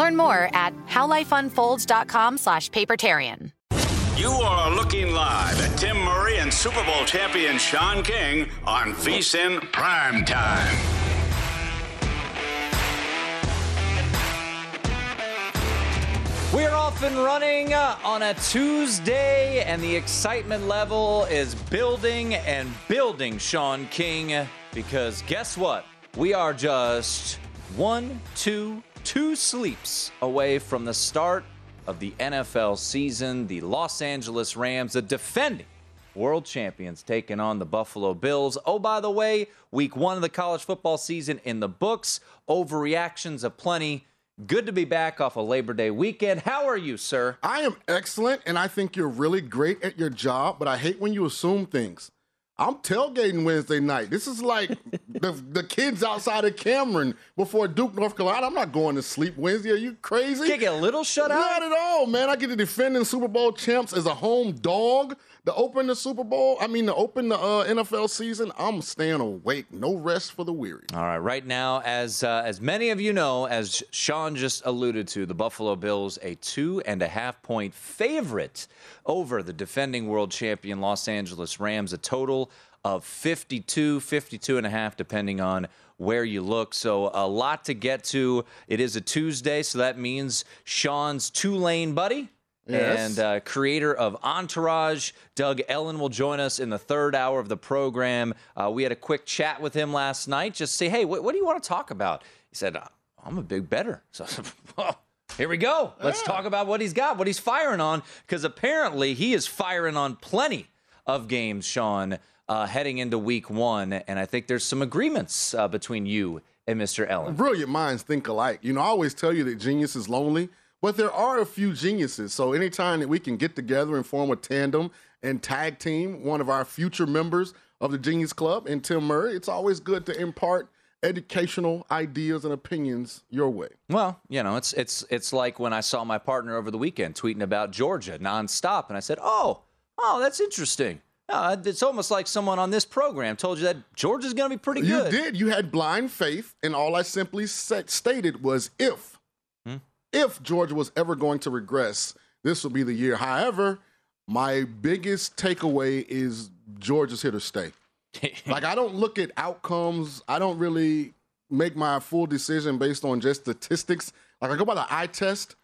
Learn more at howlifeunfolds.com slash papertarian. You are looking live at Tim Murray and Super Bowl champion Sean King on VSIN Prime Time. We're off and running uh, on a Tuesday, and the excitement level is building and building, Sean King, because guess what? We are just one, two, two sleeps away from the start of the NFL season. The Los Angeles Rams, the defending world champions, taking on the Buffalo Bills. Oh, by the way, week one of the college football season in the books. Overreactions aplenty. Good to be back off a Labor Day weekend. How are you, sir? I am excellent, and I think you're really great at your job, but I hate when you assume things. I'm tailgating Wednesday night. This is like the, the kids outside of Cameron before Duke, North Carolina. I'm not going to sleep Wednesday. Are you crazy? Can't get a little shut out? Not at all, man. I get to defending Super Bowl champs as a home dog. To open the Super Bowl, I mean, to open the uh, NFL season, I'm staying awake. No rest for the weary. All right, right now, as uh, as many of you know, as Sean just alluded to, the Buffalo Bills a two and a half point favorite over the defending world champion Los Angeles Rams, a total of 52, 52 and a half, depending on where you look. So a lot to get to. It is a Tuesday, so that means Sean's two lane buddy. Yes. And uh, creator of Entourage, Doug Ellin, will join us in the third hour of the program. Uh, we had a quick chat with him last night. Just say, hey, what, what do you want to talk about? He said, I'm a big better. So, well, here we go. Let's talk about what he's got, what he's firing on, because apparently he is firing on plenty of games, Sean, uh, heading into week one. And I think there's some agreements uh, between you and Mr. Ellin. Brilliant minds think alike. You know, I always tell you that genius is lonely, but there are a few geniuses. So anytime that we can get together and form a tandem and tag team one of our future members of the Genius Club and Tim Murray, it's always good to impart educational ideas and opinions your way. Well, you know, it's it's it's like when I saw my partner over the weekend tweeting about Georgia nonstop, and I said, "Oh, oh, that's interesting." Uh, it's almost like someone on this program told you that Georgia's going to be pretty good. You did. You had blind faith, and all I simply said, stated was if? If Georgia was ever going to regress, this will be the year. However, my biggest takeaway is Georgia's here to stay. like I don't look at outcomes. I don't really make my full decision based on just statistics. Like I go by the eye test,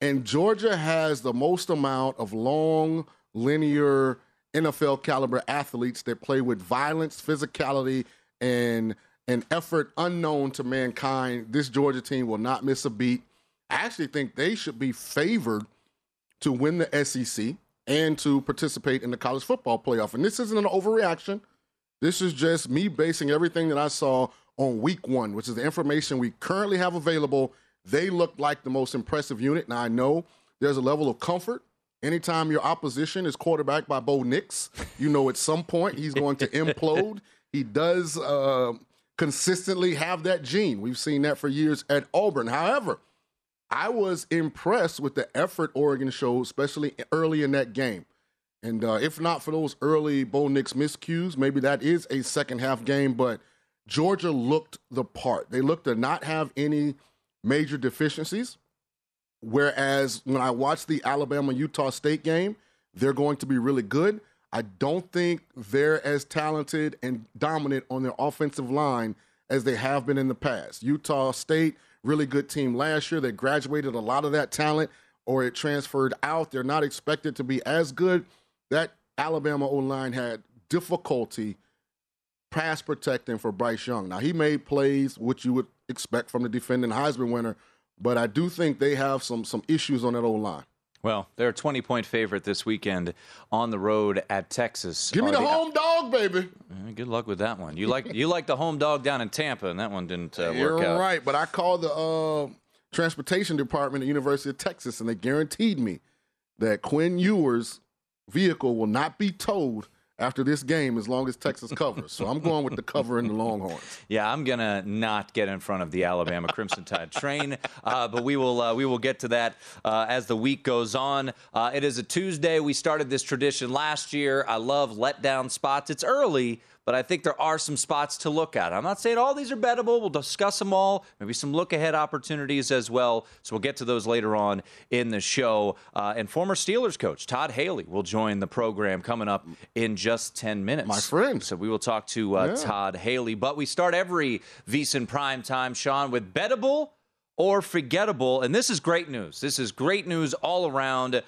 and Georgia has the most amount of long, linear NFL caliber athletes that play with violence, physicality, and an effort unknown to mankind. This Georgia team will not miss a beat. I actually think they should be favored to win the SEC and to participate in the college football playoff. And this isn't an overreaction. This is just me basing everything that I saw on week one, which is the information we currently have available. They look like the most impressive unit. Now, I know there's a level of comfort. Anytime your opposition is quarterbacked by Bo Nix, you know at some point he's going to implode. He does uh, consistently have that gene. We've seen that for years at Auburn. However, I was impressed with the effort Oregon showed, especially early in that game. And uh, if not for those early Bo Nix miscues, maybe that is a second half game. But Georgia looked the part. They looked to not have any major deficiencies. Whereas when I watched the Alabama Utah State game, they're going to be really good. I don't think they're as talented and dominant on their offensive line as they have been in the past. Utah State, really good team last year. They graduated a lot of that talent or it transferred out. They're not expected to be as good. That Alabama O line had difficulty pass protecting for Bryce Young. Now, he made plays, which you would expect from the defending Heisman winner, but I do think they have some some issues on that O line. Well, they're a 20 point favorite this weekend on the road at Texas. Give me the they- home dog, baby. Uh, Good luck with that one. You like you like the home dog down in Tampa, and that one didn't uh, You're work out. right, but I called the uh, transportation department at University of Texas, and they guaranteed me that Quinn Ewers' vehicle will not be towed after this game as long as Texas covers. so I'm going with the cover in the Longhorns. Yeah, I'm gonna not get in front of the Alabama Crimson Tide train, uh, but we will uh, we will get to that uh, as the week goes on. Uh, it is a Tuesday. We started this tradition last year. I love letdown spots. It's early, but I think there are some spots to look at. I'm not saying all these are bettable. We'll discuss them all. Maybe some look ahead opportunities as well. So we'll get to those later on in the show. Uh, and former Steelers coach Todd Haley will join the program coming up in just 10 minutes. My friend. So we will talk to uh, Yeah. Todd Haley. But we start every VSiN prime time, Sean, with bettable or forgettable. And this is great news. This is great news all around.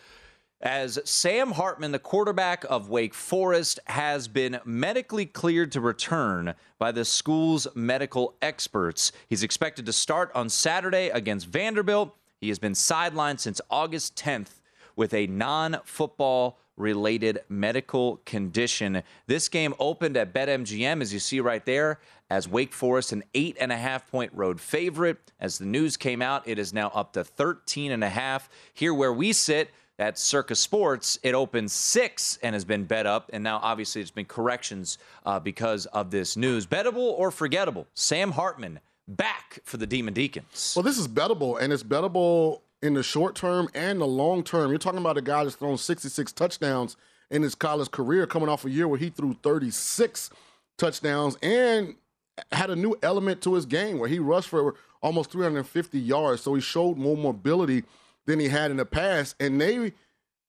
As Sam Hartman, the quarterback of Wake Forest, has been medically cleared to return by the school's medical experts. He's expected to start on Saturday against Vanderbilt. He has been sidelined since August 10th with a non football related medical condition. This game opened at BetMGM, as you see right there, as Wake Forest, an eight and a half point road favorite. As the news came out, it is now up to 13 and a half. Here where we sit, at Circa Sports, it opened six and has been bet up, and now obviously it's been corrections uh, because of this news. Bettable or forgettable? Sam Hartman back for the Demon Deacons. Well, this is bettable, and it's bettable in the short term and the long term. You're talking about a guy that's thrown 66 touchdowns in his college career, coming off a year where he threw 36 touchdowns and had a new element to his game where he rushed for almost 350 yards. So he showed more mobility than he had in the past. And they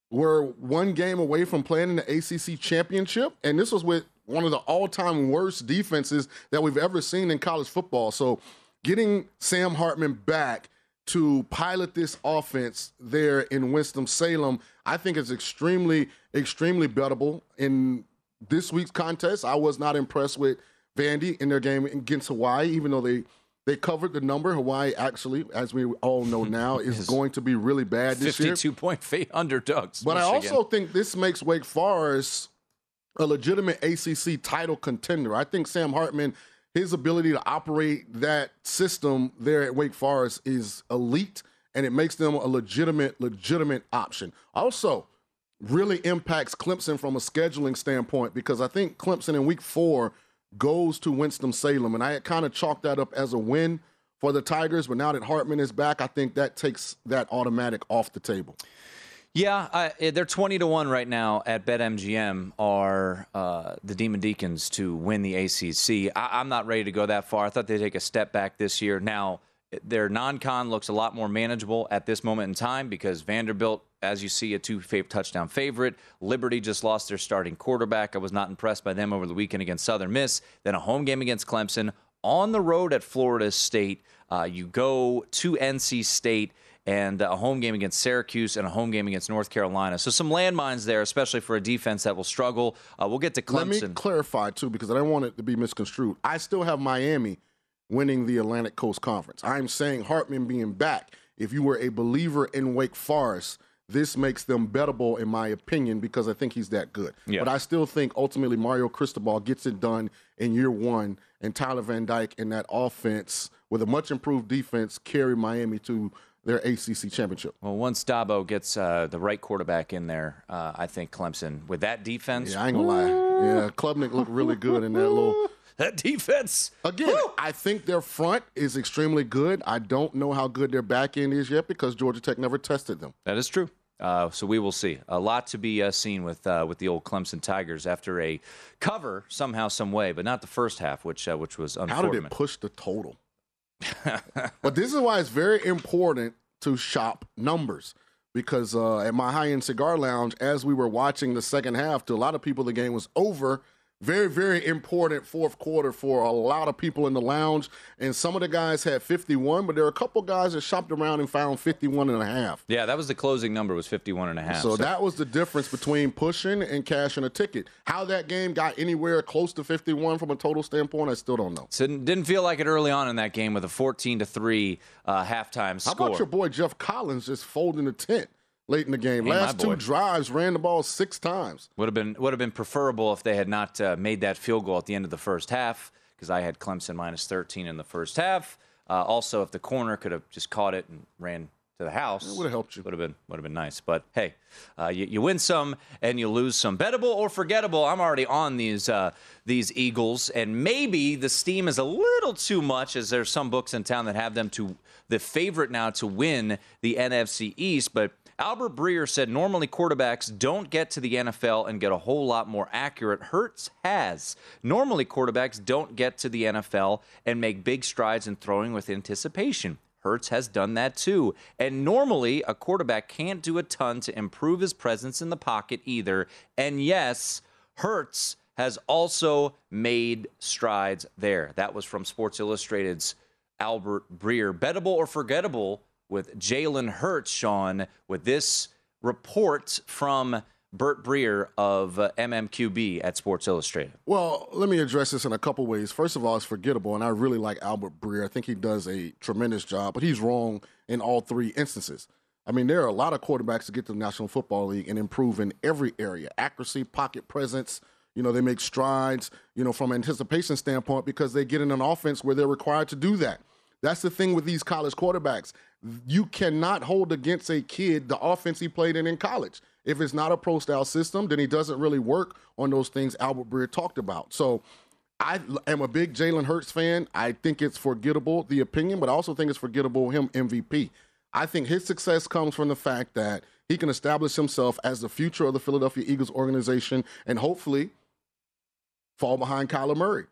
were one game away from playing in the ACC championship, and this was with one of the all-time worst defenses that we've ever seen in college football. So, getting Sam Hartman back to pilot this offense there in Winston Salem, I think is extremely, extremely bettable in this week's contest. I was not impressed with Vandy in their game against Hawaii, even though they. They covered the number. Hawaii, actually, as we all know now, is going to be really bad this year. 52 point underdogs. But I also think this makes Wake Forest a legitimate ACC title contender. I think Sam Hartman, his ability to operate that system there at Wake Forest is elite, and it makes them a legitimate, legitimate option. Also, really impacts Clemson from a scheduling standpoint because I think Clemson in week four goes to Winston-Salem, and I had kind of chalked that up as a win for the Tigers, but now that Hartman is back, I think that takes that automatic off the table. Yeah, I, they're 20 to 1 right now at BetMGM are uh, the Demon Deacons to win the ACC. I, I'm not ready to go that far. I thought they'd take a step back this year. Now, their non con looks a lot more manageable at this moment in time because Vanderbilt, as you see, a two touchdown favorite. Liberty just lost their starting quarterback. I was not impressed by them over the weekend against Southern Miss. Then a home game against Clemson. On the road at Florida State, uh, you go to NC State and a home game against Syracuse and a home game against North Carolina. So some landmines there, especially for a defense that will struggle. Uh, we'll get to Let me Clemson. clarify too, because I don't want it to be misconstrued. I still have Miami winning the Atlantic Coast Conference. I'm saying Hartman being back. If you were a believer in Wake Forest, this makes them bettable in my opinion because I think he's that good. Yeah. But I still think ultimately Mario Cristobal gets it done in year one, and Tyler Van Dyke in that offense with a much improved defense carry Miami to their ACC championship. Well, once Dabo gets uh, the right quarterback in there, uh, I think Clemson with that defense. Yeah, I ain't gonna lie. Yeah, Klubnik looked really good in that little. That defense. Again, I think their front is extremely good. I don't know how good their back end is yet because Georgia Tech never tested them. That is true. Uh, so we will see. A lot to be uh, seen with uh, with the old Clemson Tigers after a cover somehow, some way, but not the first half, which uh, which was unfortunate. How did it push the total? but this is why it's very important to shop numbers because uh, at my high end cigar lounge, as we were watching the second half, to a lot of people, the game was over. Very, very important fourth quarter for a lot of people in the lounge. And some of the guys had 51, but there are a couple guys that shopped around and found 51 and a half. Yeah, that was the closing number was 51 and a half. So that was the difference between pushing and cashing a ticket. How that game got anywhere close to 51 from a total standpoint, I still don't know. So didn't feel like it early on in that game with a 14 to 3 uh, halftime How about your boy Geoff Collins just folding the tent late in the game? Hey, Last two drives ran the ball six times. Would have been would have been preferable if they had not uh, made that field goal at the end of the first half because I had Clemson minus 13 in the first half. Uh, also, if the corner could have just caught it and ran to the house, It would've helped you. Would have been would have been nice. But hey, uh, you, you win some and you lose some. Bettable or forgettable. I'm already on these uh, these Eagles, and maybe the steam is a little too much, as there's some books in town that have them to the favorite now to win the NFC East, but. Albert Breer said normally quarterbacks don't get to the NFL and get a whole lot more accurate. Hurts has. Normally quarterbacks don't get to the NFL and make big strides in throwing with anticipation. Hurts has done that too. And normally a quarterback can't do a ton to improve his presence in the pocket either. And yes, Hurts has also made strides there. That was from Sports Illustrated's Albert Breer. Bettable or forgettable with Jalen Hurts, Sean, with this report from Bert Breer of uh, MMQB at Sports Illustrated. Well, let me address this in a couple ways. First of all, it's forgettable, and I really like Albert Breer. I think he does a tremendous job, but he's wrong in all three instances. I mean, there are a lot of quarterbacks that get to the National Football League and improve in every area accuracy, pocket presence. You know, they make strides, you know, from an anticipation standpoint because they get in an offense where they're required to do that. That's the thing with these college quarterbacks. You cannot hold against a kid the offense he played in in college. If it's not a pro style system, then he doesn't really work on those things Albert Breer talked about. So I am a big Jalen Hurts fan. I think it's forgettable, the opinion, but I also think it's forgettable him MVP. I think his success comes from the fact that he can establish himself as the future of the Philadelphia Eagles organization and hopefully fall behind Kyler Murray,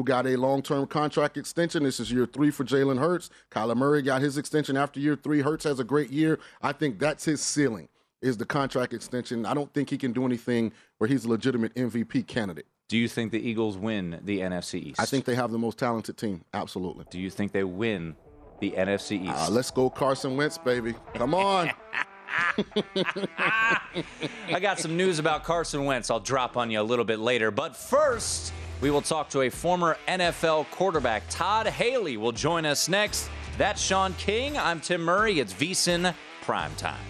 who got a long term contract extension. This is year three for Jalen Hurts. Kyler Murray got his extension after year three. Hurts has a great year. I think that's his ceiling, is the contract extension. I don't think he can do anything where he's a legitimate MVP candidate. Do you think the Eagles win the NFC East? I think they have the most talented team. Absolutely. Do you think they win the NFC East? Uh, let's go Carson Wentz, baby. Come on. I got some news about Carson Wentz I'll drop on you a little bit later. But first, we will talk to a former NFL quarterback. Todd Haley will join us next. That's Sean King. I'm Tim Murray. It's VSIN Primetime.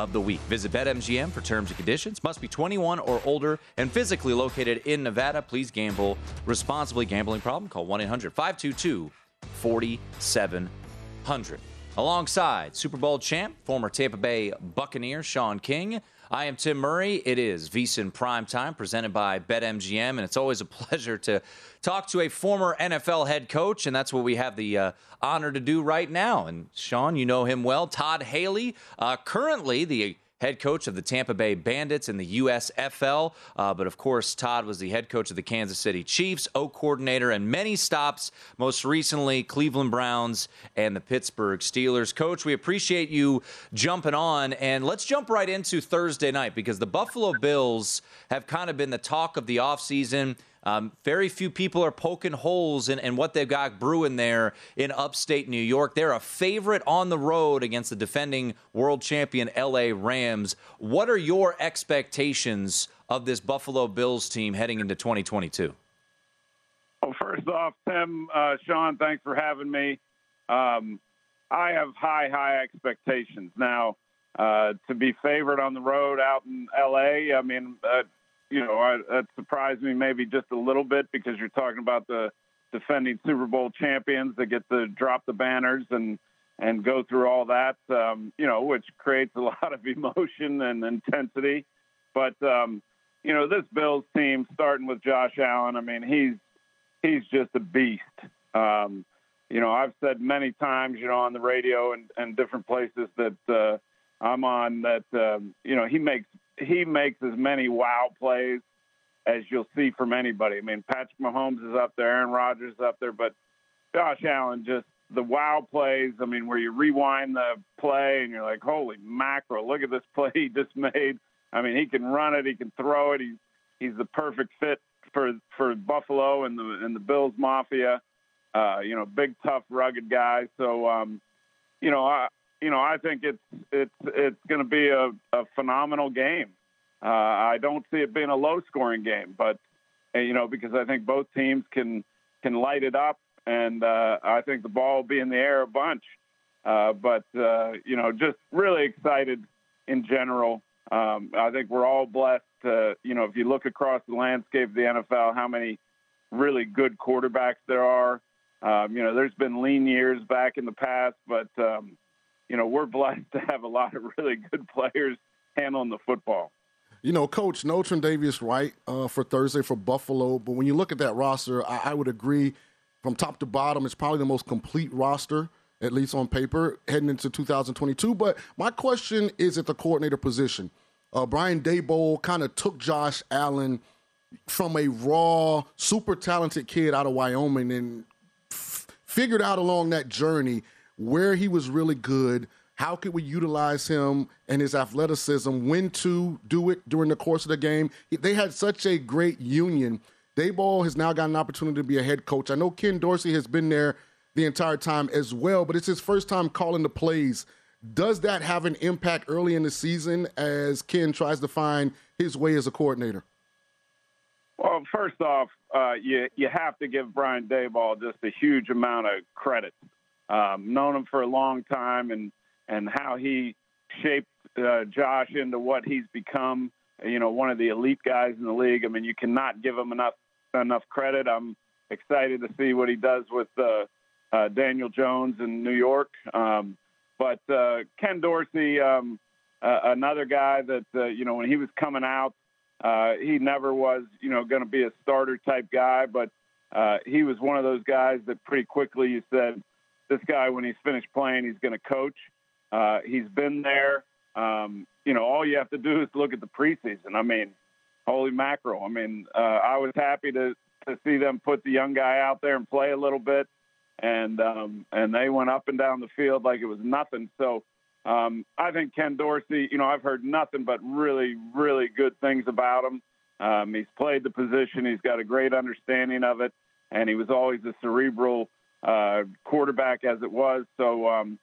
of the week. Visit BetMGM for terms and conditions. Must be 21 or older and physically located in Nevada. Please gamble responsibly. Gambling problem? Call 1 800 522 4700. Alongside Super Bowl champ, former Tampa Bay Buccaneer Sean King. I am Tim Murray. It is VSIN Prime Time presented by BetMGM, and it's always a pleasure to talk to a former NFL head coach, and that's what we have the uh, honor to do right now. And Sean, you know him well. Todd Haley, uh, currently the head coach of the Tampa Bay Bandits in the USFL. Uh, but of course, Todd was the head coach of the Kansas City Chiefs, O coordinator, and many stops, most recently, Cleveland Browns and the Pittsburgh Steelers. Coach, we appreciate you jumping on. And let's jump right into Thursday night because the Buffalo Bills have kind of been the talk of the offseason. Um, very few people are poking holes in, in, what they've got brewing there in upstate New York. They're a favorite on the road against the defending world champion LA Rams. What are your expectations of this Buffalo Bills team heading into 2022? Well, first off, Tim, uh, Sean, thanks for having me. Um, I have high, high expectations. Now, uh, to be favored on the road out in LA, I mean, uh, you know, I, that surprised me maybe just a little bit because you're talking about the defending Super Bowl champions that get to drop the banners and and go through all that, um, you know, which creates a lot of emotion and intensity. But um, you know, this Bills team, starting with Josh Allen, I mean, he's he's just a beast. Um, you know, I've said many times, you know, on the radio and, and different places that uh, I'm on that, um, you know, he makes he makes as many wow plays as you'll see from anybody. I mean, Patrick Mahomes is up there, Aaron Rodgers is up there, but Josh Allen just the wow plays. I mean, where you rewind the play and you're like, holy mackerel, look at this play he just made. I mean, he can run it, he can throw it. He's he's the perfect fit for for Buffalo and the and the Bills Mafia. Uh, you know, big, tough, rugged guy. So, um, you know, I, you know, I think it's it's it's going to be a, a phenomenal game. Uh, I don't see it being a low scoring game, but uh, you know, because I think both teams can can light it up, and uh, I think the ball will be in the air a bunch. Uh, but uh, you know, just really excited in general. Um, I think we're all blessed. To, you know, if you look across the landscape of the NFL, how many really good quarterbacks there are. Um, you know, there's been lean years back in the past, but um, you know, we're blessed to have a lot of really good players handling the football. You know, Coach, no Davis White uh, for Thursday for Buffalo, but when you look at that roster, I, I would agree from top to bottom, it's probably the most complete roster, at least on paper, heading into 2022. But my question is at the coordinator position. Uh, Brian Daboll kind of took Josh Allen from a raw, super talented kid out of Wyoming and f- figured out along that journey – where he was really good, how could we utilize him and his athleticism, when to do it during the course of the game. They had such a great union. Daboll has now got an opportunity to be a head coach. I know Ken Dorsey has been there the entire time as well, but it's his first time calling the plays. Does that have an impact early in the season as Ken tries to find his way as a coordinator? Well, first off, uh, you you have to give Brian Daboll just a huge amount of credit um, known him for a long time and and how he shaped uh, Josh into what he's become. You know, one of the elite guys in the league. I mean, you cannot give him enough enough credit. I'm excited to see what he does with uh, uh, Daniel Jones in New York. Um, but uh, Ken Dorsey, um, uh, another guy that uh, you know when he was coming out, uh, he never was you know going to be a starter type guy, but uh, he was one of those guys that pretty quickly you said, this guy, when he's finished playing, he's going to coach. Uh, he's been there. Um, you know, all you have to do is look at the preseason. I mean, holy mackerel! I mean, uh, I was happy to to see them put the young guy out there and play a little bit, and um, and they went up and down the field like it was nothing. So um, I think Ken Dorsey. You know, I've heard nothing but really, really good things about him. Um, he's played the position. He's got a great understanding of it, and he was always a cerebral uh, quarterback as it was. So, um,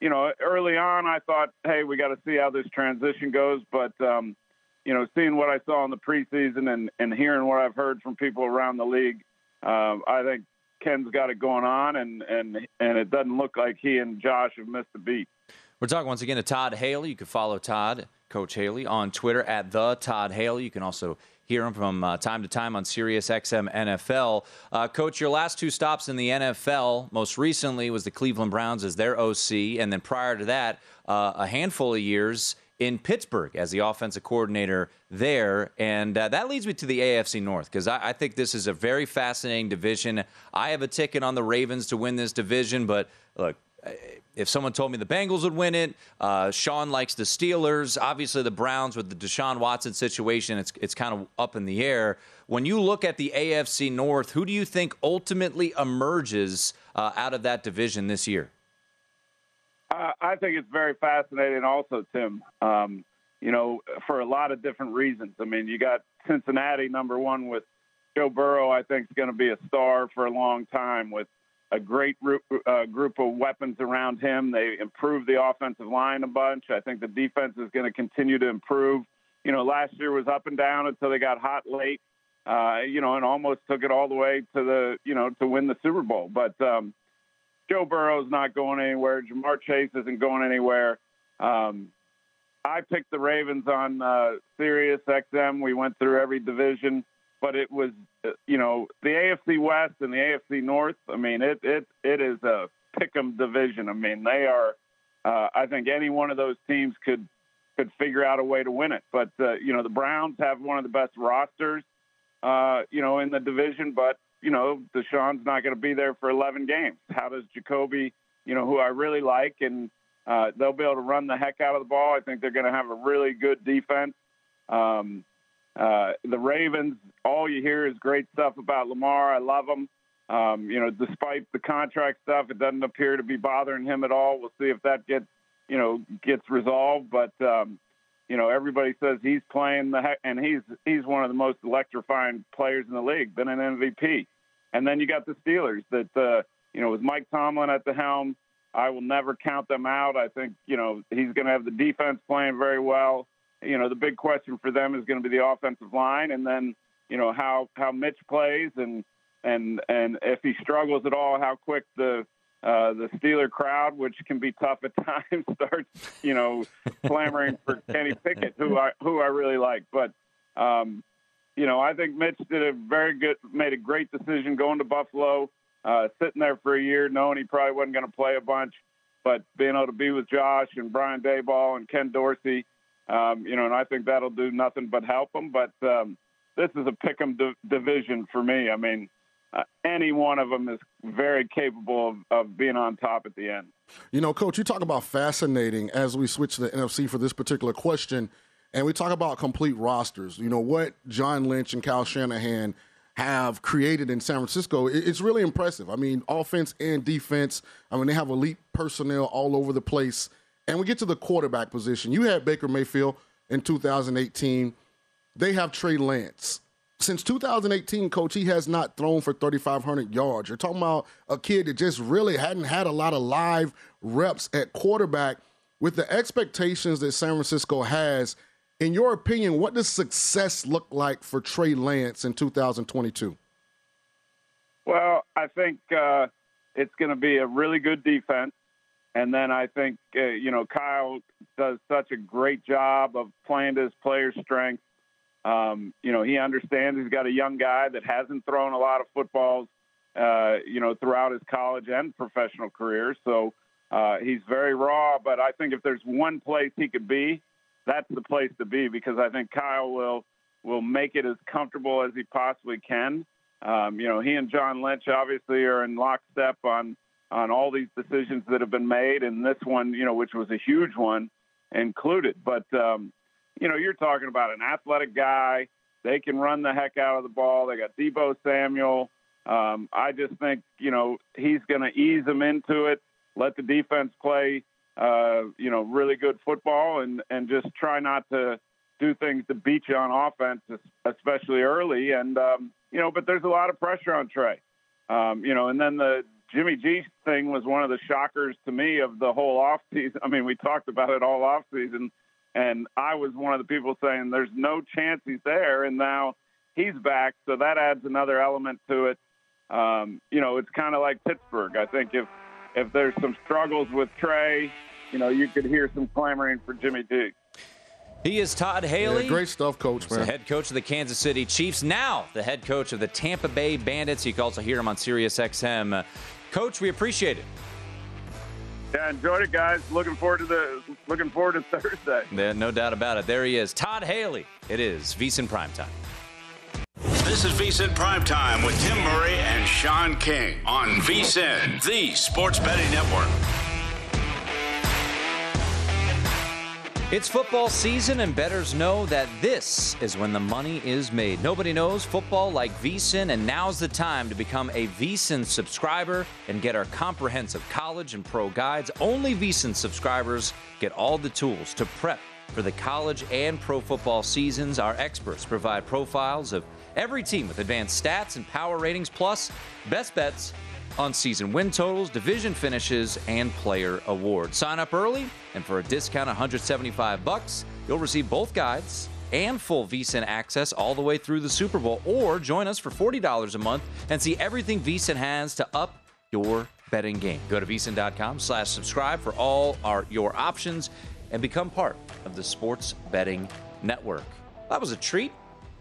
you know, early on, I thought, hey, we got to see how this transition goes. But, um, you know, seeing what I saw in the preseason and, and hearing what I've heard from people around the league, um, I think Ken's got it going on, and and and it doesn't look like he and Josh have missed a beat. We're talking once again to Todd Haley. You can follow Todd, Coach Haley, on Twitter at the Todd Haley. You can also hear him from uh, time to time on Sirius XM NFL. Uh, Coach, your last two stops in the NFL, most recently was the Cleveland Browns as their OC, and then prior to that, uh, a handful of years in Pittsburgh as the offensive coordinator there. And uh, that leads me to the AFC North because I, I, think this is a very fascinating division. I have a ticket on the Ravens to win this division, but look, if someone told me the Bengals would win it, uh, Sean likes the Steelers. Obviously, the Browns with the Deshaun Watson situation, it's it's kind of up in the air. When you look at the AFC North, who do you think ultimately emerges uh, out of that division this year? Uh, I think it's very fascinating, also, Tim. Um, you know, for a lot of different reasons. I mean, you got Cincinnati number one with Joe Burrow. I think is going to be a star for a long time with a great group, uh, group of weapons around him. They improved the offensive line a bunch. I think the defense is going to continue to improve. You know, last year was up and down until they got hot late. Uh, you know, and almost took it all the way to the, you know, to win the Super Bowl. But um, Joe Burrow's not going anywhere. Ja'Marr Chase isn't going anywhere. Um, I picked the Ravens on uh, Sirius XM. We went through every division but it was uh, you know the AFC West and the AFC North. I mean, it it it is a pick'em division. I mean, they are. Uh, I think any one of those teams could could figure out a way to win it. But uh, you know, the Browns have one of the best rosters, uh, you know, in the division. But you know, Deshaun's not going to be there for 11 games. How does Jacoby, you know, who I really like, and uh, they'll be able to run the heck out of the ball. I think they're going to have a really good defense. Um, uh, the Ravens, all you hear is great stuff about Lamar. I love him. Um, you know, despite the contract stuff, it doesn't appear to be bothering him at all. We'll see if that gets, you know, gets resolved. But um, you know, everybody says he's playing the heck, and he's he's one of the most electrifying players in the league, been an MVP. And then you got the Steelers that, uh, you know, with Mike Tomlin at the helm, I will never count them out. I think you know he's going to have the defense playing very well you know, the big question for them is going to be the offensive line, and then you know how how Mitch plays, and and and if he struggles at all, how quick the uh, the Steeler crowd, which can be tough at times, starts you know clamoring for Kenny Pickett, who I who I really like. But um, you know, I think Mitch did a very good, made a great decision going to Buffalo, uh, sitting there for a year, knowing he probably wasn't going to play a bunch, but being able to be with Josh and Brian Daboll and Ken Dorsey um, you know, and I think that'll do nothing but help them. But um, this is a pick 'em di- division for me. I mean, uh, any one of them is very capable of, of being on top at the end. You know, Coach, you talk about fascinating as we switch to the NFC for this particular question, and we talk about complete rosters. You know, what John Lynch and Kyle Shanahan have created in San Francisco, it's really impressive. I mean, offense and defense. I mean, they have elite personnel all over the place. And we get to the quarterback position. You had Baker Mayfield in 2018. They have Trey Lance. Since 2018, coach, he has not thrown for 3,500 yards. You're talking about a kid that just really hadn't had a lot of live reps at quarterback. With the expectations that San Francisco has, in your opinion, what does success look like for Trey Lance in 2022? Well, I think uh, it's going to be a really good defense. And then I think, uh, you know, Kyle does such a great job of playing to his player's strength. Um, you know, he understands he's got a young guy that hasn't thrown a lot of footballs, uh, you know, throughout his college and professional career. So uh, he's very raw. But I think if there's one place he could be, that's the place to be because I think Kyle will will make it as comfortable as he possibly can. Um, you know, he and John Lynch obviously are in lockstep on on all these decisions that have been made, and this one, you know, which was a huge one, included. But um, you know, you're talking about an athletic guy. They can run the heck out of the ball. They got Deebo Samuel. Um, I just think you know he's going to ease them into it. Let the defense play, uh, you know, really good football, and and just try not to do things to beat you on offense, especially early. And um, you know, but there's a lot of pressure on Trey. Um, you know, and then the Jimmy G thing was one of the shockers to me of the whole off season. I mean, we talked about it all off season, and I was one of the people saying there's no chance he's there, and now he's back, so that adds another element to it. um, you know, it's kind of like Pittsburgh. I think if if there's some struggles with Trey, you know, you could hear some clamoring for Jimmy G. He is Todd Haley. Yeah, great stuff, coach, He's the man. head coach of the Kansas City Chiefs, now the head coach of the Tampa Bay Bandits. You can also hear him on Sirius XM. Uh, coach, we appreciate it. Yeah, enjoyed it, guys. Looking forward to the looking forward to Thursday. Yeah, no doubt about it. There he is, Todd Haley. It is VSiN Primetime. This is VSiN Primetime with Tim Murray and Sean King on VSiN, the sports betting network. It's football season, and bettors know that this is when the money is made. Nobody knows football like VSiN, and now's the time to become a VSiN subscriber and get our comprehensive college and pro guides. Only VSiN subscribers get all the tools to prep for the college and pro football seasons. Our experts provide profiles of every team with advanced stats and power ratings, plus best bets on season win totals, division finishes, and player awards. Sign up early, and for a discount of 175 bucks, you'll receive both guides and full VSiN access all the way through the Super Bowl. Or join us for $40 a month and see everything VSiN has to up your betting game. Go to VSiN.com slash subscribe for all our your options and become part of the Sports Betting Network. That was a treat.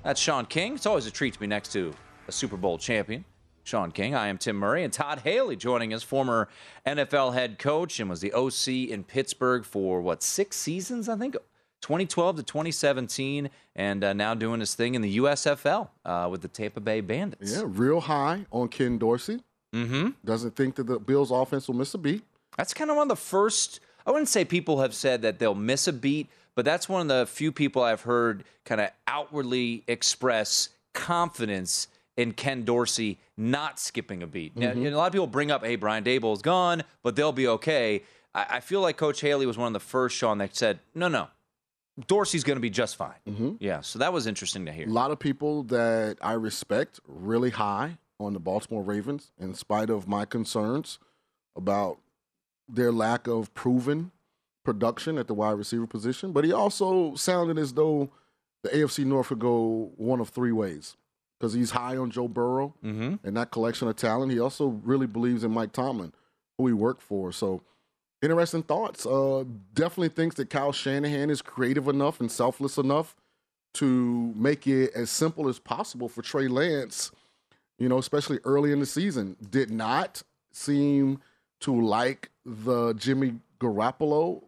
That's Sean King. It's always a treat to be next to a Super Bowl champion. Sean King. I am Tim Murray and Todd Haley joining us, former NFL head coach and was the OC in Pittsburgh for what six seasons, I think, 2012 to 2017, and uh, now doing his thing in the USFL uh, with the Tampa Bay Bandits. Yeah, real high on Ken Dorsey. Mm-hmm. Doesn't think that the Bills' offense will miss a beat. That's kind of one of the first. I wouldn't say people have said that they'll miss a beat, but that's one of the few people I've heard kind of outwardly express confidence in Ken Dorsey not skipping a beat. Now, Mhm. you know, a lot of people bring up, "Hey, Brian Daboll is gone, but they'll be okay." I, I feel like Coach Haley was one of the first, Sean, that said, "No, no, Dorsey's going to be just fine." Mhm. Yeah, so that was interesting to hear. A lot of people that I respect really high on the Baltimore Ravens, in spite of my concerns about their lack of proven production at the wide receiver position. But he also sounded as though the AFC North could go one of three ways because he's high on Joe Burrow Mm-hmm. and that collection of talent. He also really believes in Mike Tomlin, who he worked for. So, interesting thoughts. Uh, definitely thinks that Kyle Shanahan is creative enough and selfless enough to make it as simple as possible for Trey Lance, you know, especially early in the season. Did not seem to like the Jimmy Garoppolo.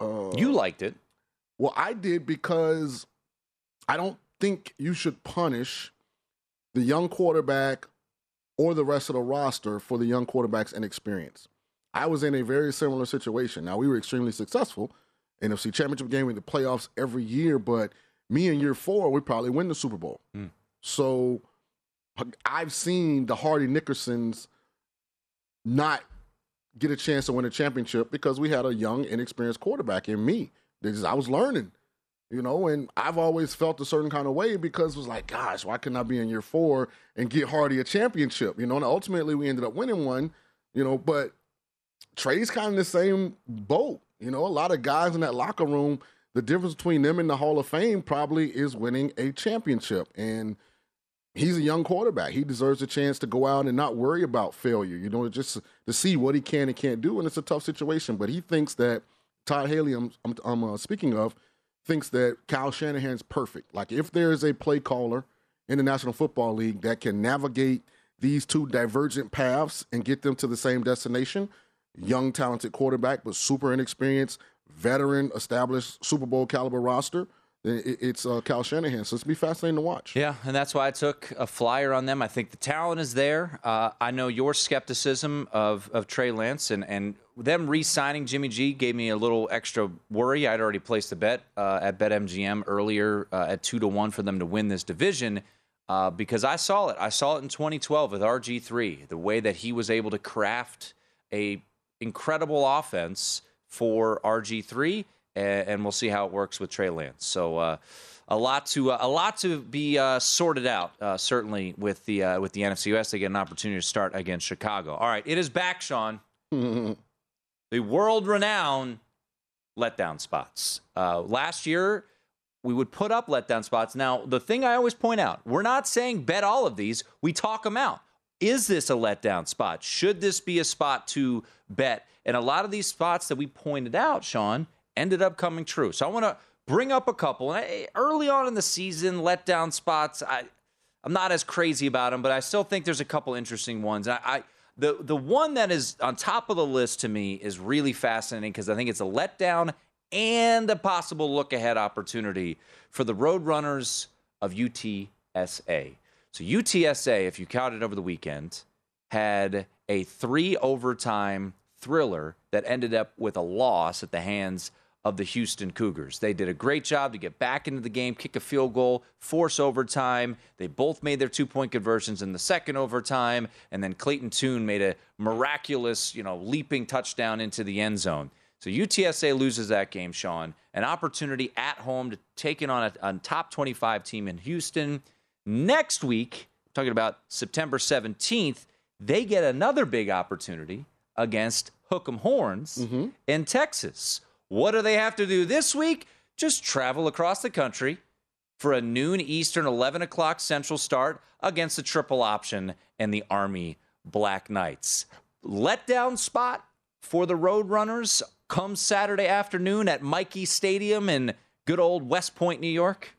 Uh, You liked it. well, I did because I don't think you should punish the young quarterback or the rest of the roster for the young quarterback's inexperience. I was in a very similar situation. Now, we were extremely successful. NFC Championship game in the playoffs every year, but me in year four, we probably win the Super Bowl. Mm. So I've seen the Hardy Nickersons not get a chance to win a championship because we had a young, inexperienced quarterback in me. I was learning, you know, and I've always felt a certain kind of way because it was like, gosh, why couldn't I be in year four and get Hardy a championship? You know, and ultimately we ended up winning one, you know, but Trey's kind of the same boat. You know, a lot of guys in that locker room, the difference between them and the Hall of Fame probably is winning a championship. And he's a young quarterback. He deserves a chance to go out and not worry about failure, you know, just to see what he can and can't do. And it's a tough situation. But he thinks that Todd Haley, I'm, I'm, uh, speaking of, thinks that Kyle Shanahan's perfect. Like, if there's a play caller in the National Football League that can navigate these two divergent paths and get them to the same destination, young, talented quarterback, but super inexperienced, veteran, established Super Bowl caliber roster, it's uh, Kyle Shanahan. So it's be fascinating to watch. Yeah, and that's why I took a flyer on them. I think the talent is there. Uh, I know your skepticism of, of Trey Lance and, and them re signing Jimmy G gave me a little extra worry. I'd already placed a bet uh, at BetMGM earlier uh, at 2 to 1 for them to win this division uh, because I saw it. I saw it in 2012 with RG3, the way that he was able to craft a incredible offense for RG3, and, and we'll see how it works with Trey Lance. So uh, a lot to uh, a lot to be uh, sorted out, uh, certainly with the uh, with the NFC West. They get an opportunity to start against Chicago. All right, it is back, Sean. the world renowned letdown spots. Uh, last year, we would put up letdown spots. Now, the thing I always point out, we're not saying bet all of these. We talk them out. Is this a letdown spot? Should this be a spot to bet? And a lot of these spots that we pointed out, Sean, ended up coming true. So I want to bring up a couple. And Early on in the season, letdown spots, I, I'm not as crazy about them, but I still think there's a couple interesting ones. I, I the the one that is on top of the list to me is really fascinating because I think it's a letdown and a possible look ahead opportunity for the Roadrunners of UTSA. So UTSA, if you counted over the weekend, had a three overtime thriller that ended up with a loss at the hands of the Houston Cougars. They did a great job to get back into the game, kick a field goal, force overtime. They both made their two point conversions in the second overtime, and then Clayton Tune made a miraculous, you know, leaping touchdown into the end zone. So UTSA loses that game, Sean. An opportunity at home to take it on a, a top 25 team in Houston. Next week, talking about September 17th, they get another big opportunity against Hook'em Horns Mm-hmm. in Texas. What do they have to do this week? Just travel across the country for a noon Eastern, 11 o'clock Central start against the triple option and the Army Black Knights. Letdown spot for the Roadrunners comes Saturday afternoon at Michie Stadium in good old West Point, New York.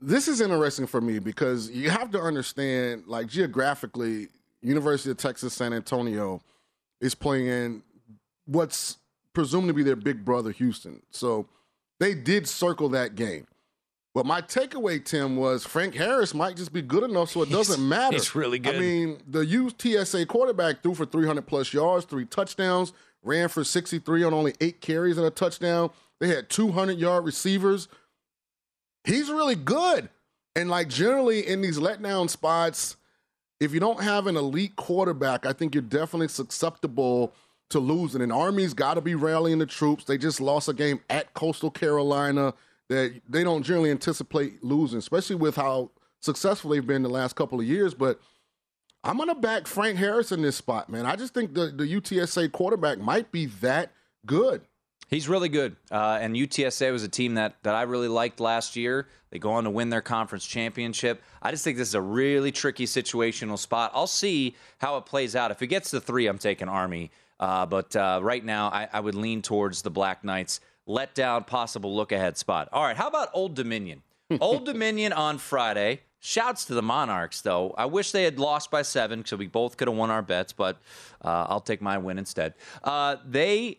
This is interesting for me because you have to understand, like geographically, University of Texas San Antonio is playing in what's presumed to be their big brother Houston. So they did circle that game. But my takeaway, Tim, was Frank Harris might just be good enough so it doesn't matter. he's really good. I mean, the UTSA quarterback threw for 300 plus yards, three touchdowns, ran for 63 on only eight carries and a touchdown. They had 200 yard receivers. He's really good. And like generally in these letdown spots, if you don't have an elite quarterback, I think you're definitely susceptible to losing. And Army's got to be rallying the troops. They just lost a game at Coastal Carolina that they don't generally anticipate losing, especially with how successful they've been the last couple of years. But I'm going to back Frank Harris in this spot, man. I just think the, the UTSA quarterback might be that good. He's really good. Uh, and UTSA was a team that, that I really liked last year. They go on to win their conference championship. I just think this is a really tricky situational spot. I'll see how it plays out. If it gets to three, I'm taking Army. Uh, but uh, right now, I, I would lean towards the Black Knights. Let down, possible look ahead spot. All right, how about Old Dominion? Old Dominion on Friday. Shouts to the Monarchs, though. I wish they had lost by seven, so we both could have won our bets, but uh, I'll take my win instead. Uh, they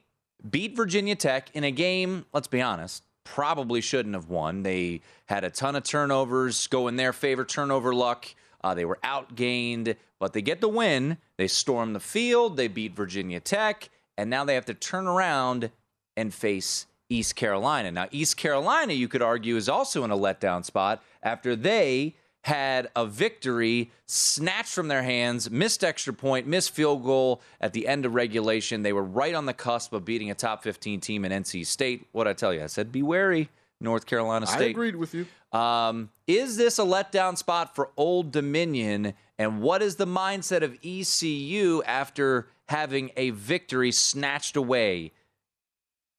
beat Virginia Tech in a game, let's be honest, probably shouldn't have won. They had a ton of turnovers go in their favor, turnover luck. Uh, they were outgained, but they get the win. They storm the field, they beat Virginia Tech, and now they have to turn around and face East Carolina. Now, East Carolina, you could argue, is also in a letdown spot after they had a victory snatched from their hands, missed extra point, missed field goal at the end of regulation. They were right on the cusp of beating a top 15 team in NC State. What I tell you, I said, be wary, North Carolina State. I agreed with you. Um, is this a letdown spot for Old Dominion? And what is the mindset of ECU after having a victory snatched away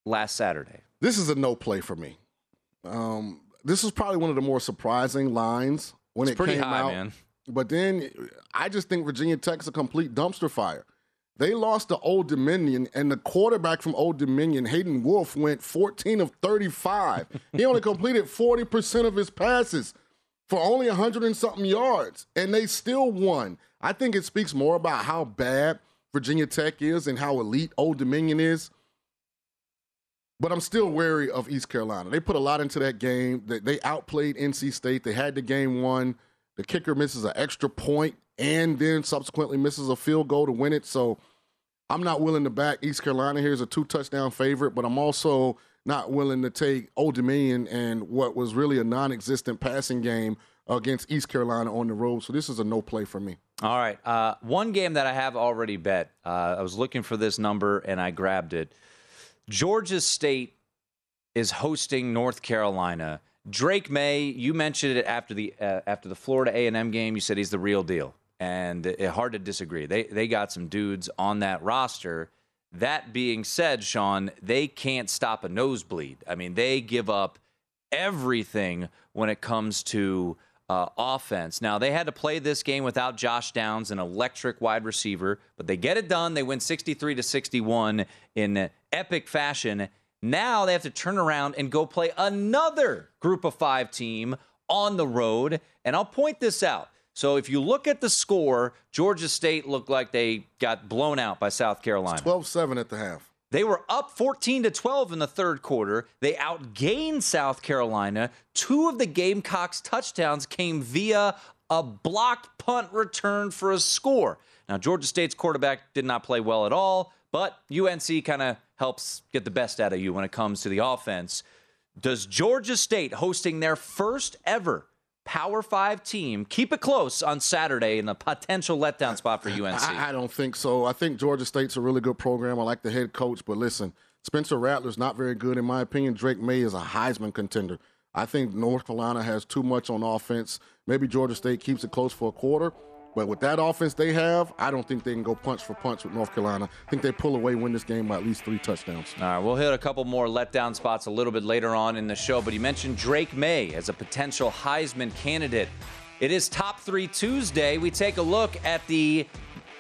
last Saturday? This is a no play for me. Um, this is probably one of the more surprising lines when It's it pretty came high, out. man. But then I just think Virginia Tech's a complete dumpster fire. They lost to Old Dominion, and the quarterback from Old Dominion, Hayden Wolff, went 14 of 35. he only completed 40% of his passes for only 100 and something yards, and they still won. I think it speaks more about how bad Virginia Tech is and how elite Old Dominion is. But I'm still wary of East Carolina. They put a lot into that game. They, they outplayed NC State. They had the game won. The kicker misses an extra point and then subsequently misses a field goal to win it. So I'm not willing to back East Carolina here as a two touchdown favorite, but I'm also not willing to take Old Dominion and what was really a non existent passing game against East Carolina on the road. So this is a no play for me. All right. Uh, one game that I have already bet. Uh, I was looking for this number and I grabbed it. Georgia State is hosting North Carolina. Drake Maye, you mentioned it after the uh, after the Florida A and M game. You said he's the real deal, and it, hard to disagree. They they got some dudes on that roster. That being said, Sean, they can't stop a nosebleed. I mean, they give up everything when it comes to uh, offense. Now, they had to play this game without Josh Downs, an electric wide receiver, but they get it done. They win 63 to 61 in epic fashion. Now they have to turn around and go play another group of five team on the road. And I'll point this out. So if you look at the score, Georgia State looked like they got blown out by South Carolina. 12 7 at the half. They were up 14 to 12 in the third quarter. They outgained South Carolina. Two of the Gamecocks' touchdowns came via a blocked punt return for a score. Now, Georgia State's quarterback did not play well at all, but UNC kind of helps get the best out of you when it comes to the offense. Does Georgia State hosting their first ever Power Five team keep it close on Saturday in the potential letdown spot for UNC? I, I, don't think so. I think Georgia State's a really good program. I like the head coach, but listen, Spencer Rattler's not very good in my opinion. Drake Maye is a Heisman contender. I think North Carolina has too much on offense. Maybe Georgia State keeps it close for a quarter. But with that offense they have, I don't think they can go punch for punch with North Carolina. I think they pull away, win this game by at least three touchdowns. All right, we'll hit a couple more letdown spots a little bit later on in the show. But you mentioned Drake Maye as a potential Heisman candidate. It is Top Three Tuesday. We take a look at the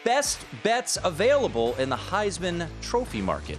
best bets available in the Heisman Trophy market.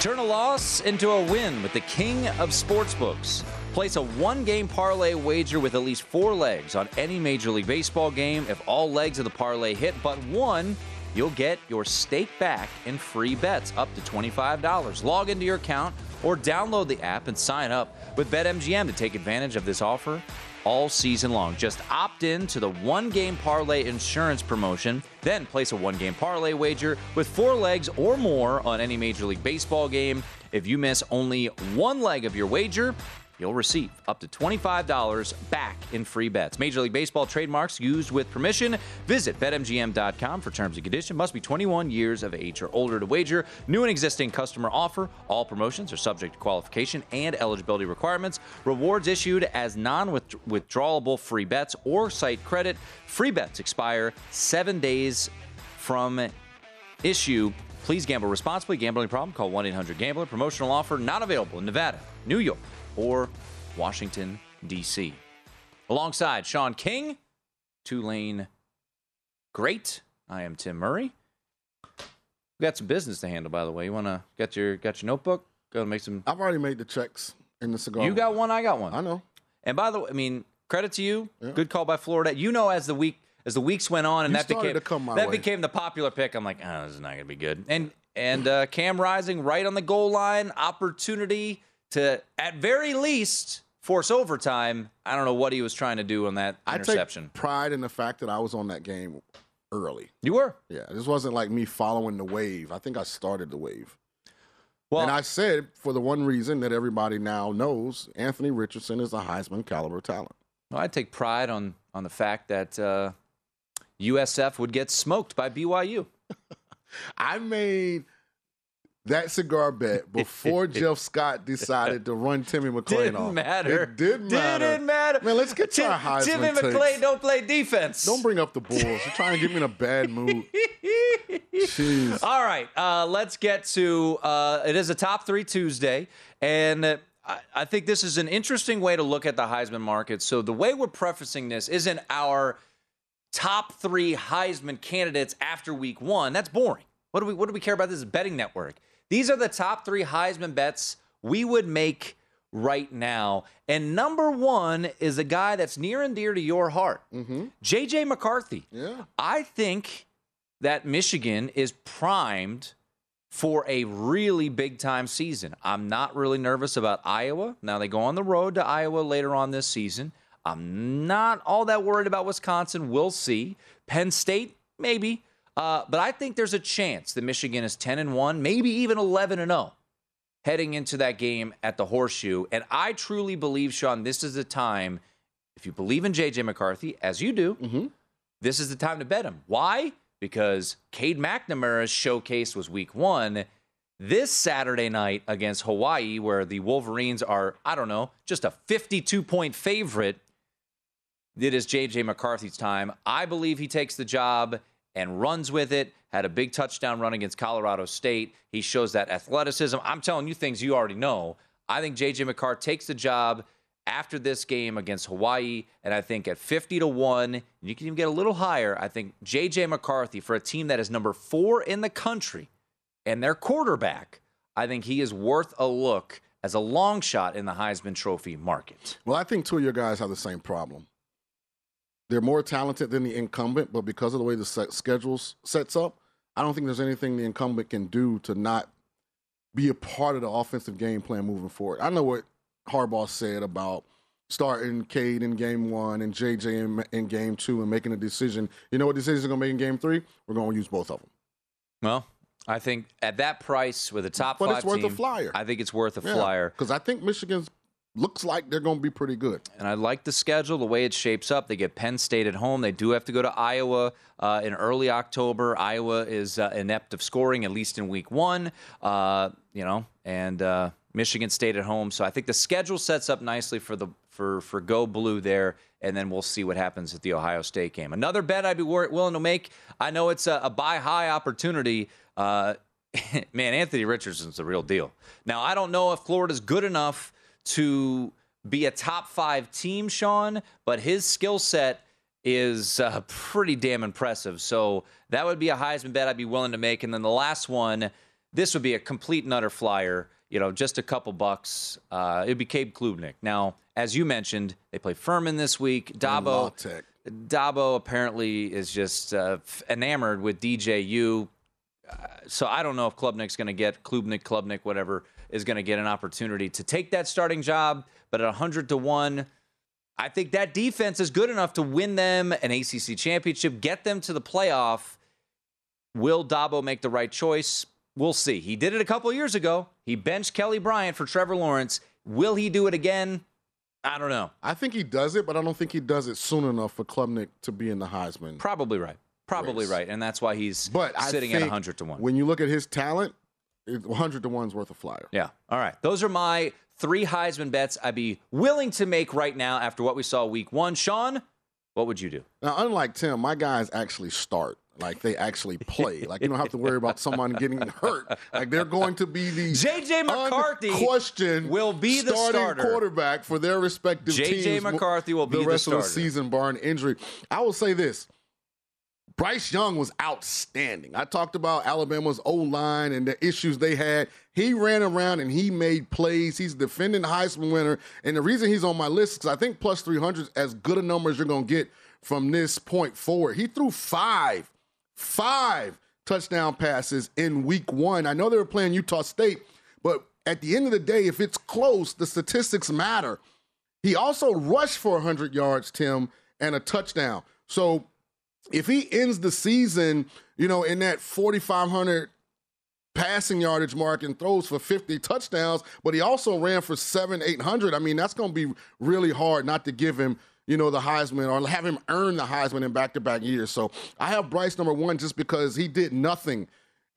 Turn a loss into a win with the king of sportsbooks. Place a one game parlay wager with at least four legs on any Major League Baseball game. If all legs of the parlay hit but one, you'll get your stake back in free bets up to $25. Log into your account or download the app and sign up with BetMGM to take advantage of this offer all season long. Just opt in to the one game parlay insurance promotion, then place a one game parlay wager with four legs or more on any Major League Baseball game. If you miss only one leg of your wager, you'll receive up to $25 back in free bets. Major League Baseball trademarks used with permission. Visit betmgm.com for terms and conditions. Must be 21 years of age or older to wager. New and existing customer offer. All promotions are subject to qualification and eligibility requirements. Rewards issued as non-withdrawable free bets or site credit. Free bets expire 7 days from issue. Please gamble responsibly. Gambling problem? Call 1 800 Gambler. Promotional offer not available in Nevada, New York, or Washington, D.C. Alongside Sean King, Tulane Great. I am Tim Murray. We got some business to handle, by the way. You want to get your got your notebook? Go make some. I've already made the checks in the cigar. You got one. I got one. I know. And by the way, I mean credit to you. Good call by Florida. You know, as the week as the weeks went on, and You that became to come my that way. became the popular pick. I'm like, oh, this is not going to be good. And and uh, Cam Rising right on the goal line, opportunity to at very least force overtime. I don't know what he was trying to do on that I interception. take pride in the fact that I was on that game early. You were. Yeah, this wasn't like me following the wave. I think I started the wave. Well, and I said for the one reason that everybody now knows, Anthony Richardson is a Heisman caliber talent. Well, I take pride on on the fact that uh, USF would get smoked by BYU. I made that cigar bet before Jeff Scott decided to run Timmy McClain off. It Didn't off. matter. It did matter. Didn't matter. Man, let's get to Tim, our Heisman Timmy takes. McClain don't play defense. Don't bring up the Bulls. You're trying to get me in a bad mood. Jeez. All right, uh, let's get to uh, it is a top three Tuesday, and uh, I, I think this is an interesting way to look at the Heisman market. So the way we're prefacing this isn't our top three Heisman candidates after week one. That's boring. What do we what do we care about this betting network? These are the top three Heisman bets we would make right now. And number one is a guy that's near and dear to your heart. Mm-hmm. JJ McCarthy. Yeah. I think that Michigan is primed for a really big time season. I'm not really nervous about Iowa. Now they go on the road to Iowa later on this season. I'm not all that worried about Wisconsin. We'll see. Penn State, maybe. Uh, but I think there's a chance that Michigan is 10 and 1, maybe even 11 and 0 heading into that game at the Horseshoe. And I truly believe, Sean, this is the time, if you believe in J.J. McCarthy, as you do, this is the time to bet him. Why? Because Cade McNamara's showcase was week one. This Saturday night against Hawaii, where the Wolverines are, I don't know, just a 52 point favorite, it is JJ McCarthy's time. I believe he takes the job and runs with it. Had a big touchdown run against Colorado State. He shows that athleticism. I'm telling you things you already know. I think JJ McCarthy takes the job after this game against Hawaii. And I think at 50 to 1, you can even get a little higher. I think JJ McCarthy, for a team that is number four in the country and their quarterback, I think he is worth a look as a long shot in the Heisman Trophy market. Well, I think two of your guys have the same problem. They're more talented than the incumbent, but because of the way the set schedules sets up, I don't think there's anything the incumbent can do to not be a part of the offensive game plan moving forward. I know what Harbaugh said about starting Cade in game one and JJ in, in game two and making a decision. You know what decision are going to make in game three? We're going to use both of them. Well, I think at that price with a top but five it's worth team, a flyer. I think it's worth a Yeah, flyer. because I think Michigan's looks like they're going to be pretty good. And I like the schedule, the way it shapes up. They get Penn State at home. They do have to go to Iowa uh, in early October. Iowa is uh, inept of scoring, at least in week one. Uh, you know, and uh, Michigan State at home. So I think the schedule sets up nicely for the for for Go Blue there. And then we'll see what happens at the Ohio State game. Another bet I'd be willing to make. I know it's a, a buy high opportunity. Uh, man, Anthony Richardson's the real deal. Now I don't know if Florida's good enough to be a top five team, Sean, but his skill set is uh, pretty damn impressive. So that would be a Heisman bet I'd be willing to make. And then the last one, this would be a complete and utter flyer. You know, just a couple bucks. Uh, it'd be Cade Klubnik. Now, as you mentioned, they play Furman this week. Dabo, Dabo apparently is just uh, enamored with DJU. Uh, so I don't know if Klubnik's going to get Klubnik, Klubnik, whatever is going to get an opportunity to take that starting job. But at 100 to one, I think that defense is good enough to win them an ACC championship, get them to the playoff. Will Dabo make the right choice? We'll see. He did it a couple years ago. He benched Kelly Bryant for Trevor Lawrence. Will he do it again? I don't know. I think he does it, but I don't think he does it soon enough for Klubnik to be in the Heisman. Probably right. Probably race. right. And that's why he's But sitting at think 100 to 1. When you look at his talent, 100 to 1's worth a flyer. Yeah. All right. Those are my three Heisman bets I'd be willing to make right now after what we saw week one. Sean, what would you do? Now, unlike Tim, my guys actually start. Like they actually play. Like you don't have to worry about someone getting hurt. Like they're going to be the JJ McCarthy question will be the starting starter. quarterback for their respective JJ teams. mo- McCarthy will be the the rest of the season, barring injury. I will say this: Bryce Young was outstanding. I talked about Alabama's O line and the issues they had. He ran around and he made plays. He's defending the Heisman winner. And the reason he's on my list is because I think plus 300 is as good a number as you're going to get from this point forward. He threw five, five touchdown passes in week one. I know they were playing Utah State, but at the end of the day, if it's close, the statistics matter. He also rushed for 100 yards, Tim, and a touchdown. So if he ends the season, you know, in that 4,500 passing yardage mark and throws for 50 touchdowns, but he also ran for seven, 800, I mean, that's going to be really hard not to give him, you know, the Heisman or have him earn the Heisman in back to back years. So I have Bryce number one just because he did nothing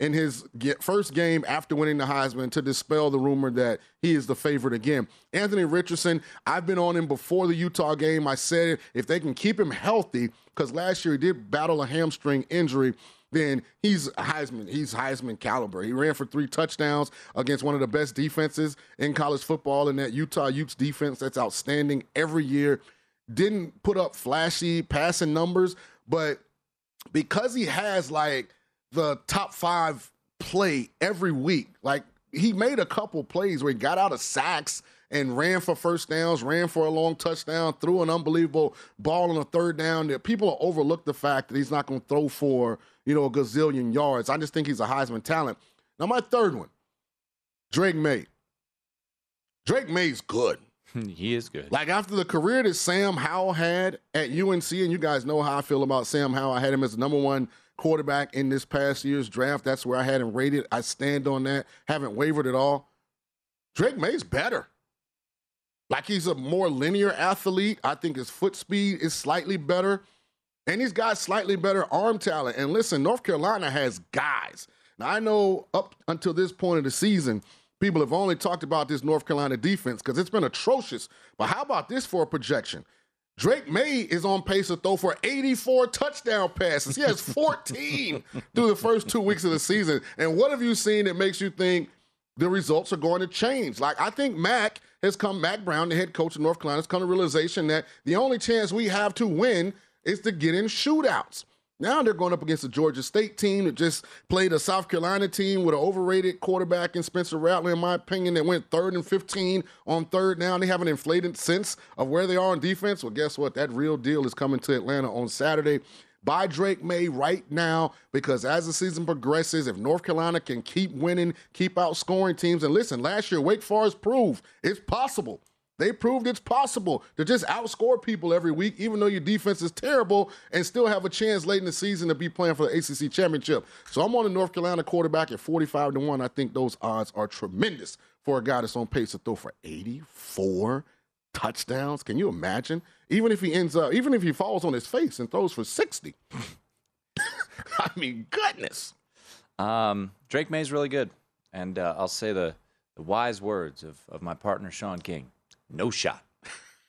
in his first game after winning the Heisman to dispel the rumor that he is the favorite again. Anthony Richardson, I've been on him before the Utah game. I said if they can keep him healthy, because last year he did battle a hamstring injury, then he's Heisman. He's Heisman caliber. He ran for three touchdowns against one of the best defenses in college football in that Utah Utes defense that's outstanding every year. Didn't put up flashy passing numbers, but because he has like the top five play every week, like he made a couple plays where he got out of sacks and ran for first downs, ran for a long touchdown, threw an unbelievable ball on a third down. That people overlook the fact that he's not going to throw for you know a gazillion yards. I just think he's a Heisman talent. Now my third one, Drake Maye. Drake Maye's good. he is good. Like after the career that Sam Howell had at UNC, and you guys know how I feel about Sam Howell. I had him as the number one quarterback in this past year's draft. That's where I had him rated. I stand on that. Haven't wavered at all. Drake Maye's better. Like he's a more linear athlete. I think his foot speed is slightly better. And he's got slightly better arm talent. And listen, North Carolina has guys. Now, I know up until this point of the season, people have only talked about this North Carolina defense because it's been atrocious. But how about this for a projection? Drake Maye is on pace to throw for 84 touchdown passes. He has 14 through the first two weeks of the season. And what have you seen that makes you think the results are going to change? Like, I think Mac has come, Mack Brown, the head coach of North Carolina, has come to realization that the only chance we have to win is to get in shootouts. Now they're going up against the Georgia State team that just played a South Carolina team with an overrated quarterback in Spencer Rattler, in my opinion, that went third and 15 on third now. They have an inflated sense of where they are on defense. Well, guess what? That real deal is coming to Atlanta on Saturday. Buy Drake Maye right now because as the season progresses, if North Carolina can keep winning, keep outscoring teams, and listen, last year Wake Forest proved it's possible they proved it's possible to just outscore people every week, even though your defense is terrible, and still have a chance late in the season to be playing for the ACC championship. So I'm on the North Carolina quarterback at 45 to 1. I think those odds are tremendous for a guy that's on pace to throw for 84 touchdowns. Can you imagine? Even if he ends up, even if he falls on his face and throws for 60. I mean, goodness. Um, Drake Maye's really good. And uh, I'll say the, the wise words of, of my partner, Sean King no shot.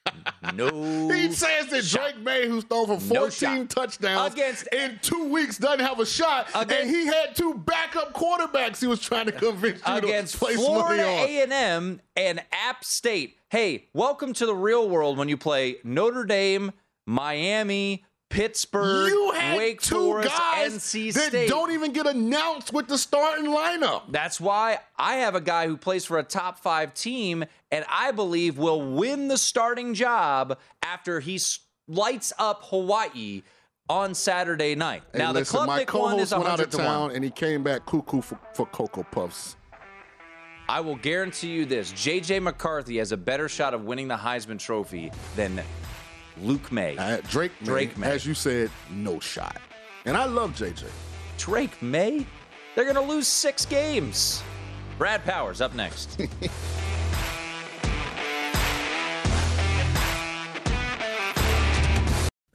No. he says that shot. Drake Maye, who's thrown for 14 No touchdowns Against- in two weeks, doesn't have a shot. and he had two backup quarterbacks he was trying to convince you against to place Florida. A&M and App State. Hey, welcome to the real world when you play Notre Dame, Miami, Pittsburgh, You had Wake two Forest, guys NC that State. don't even get announced with the starting lineup. That's why I have a guy who plays for a top five team, and I believe will win the starting job after he lights up Hawaii on Saturday night. Hey, now, listen, the my Club Pick one is co-host went out of town 1. and he came back cuckoo for, for Cocoa Puffs. I will guarantee you this JJ McCarthy has a better shot of winning the Heisman Trophy than Luke Maye. Uh, Drake, Maye, Drake Maye. as you said, no shot. And I love JJ. Drake Maye? They're going to lose six games. Brad Powers up next.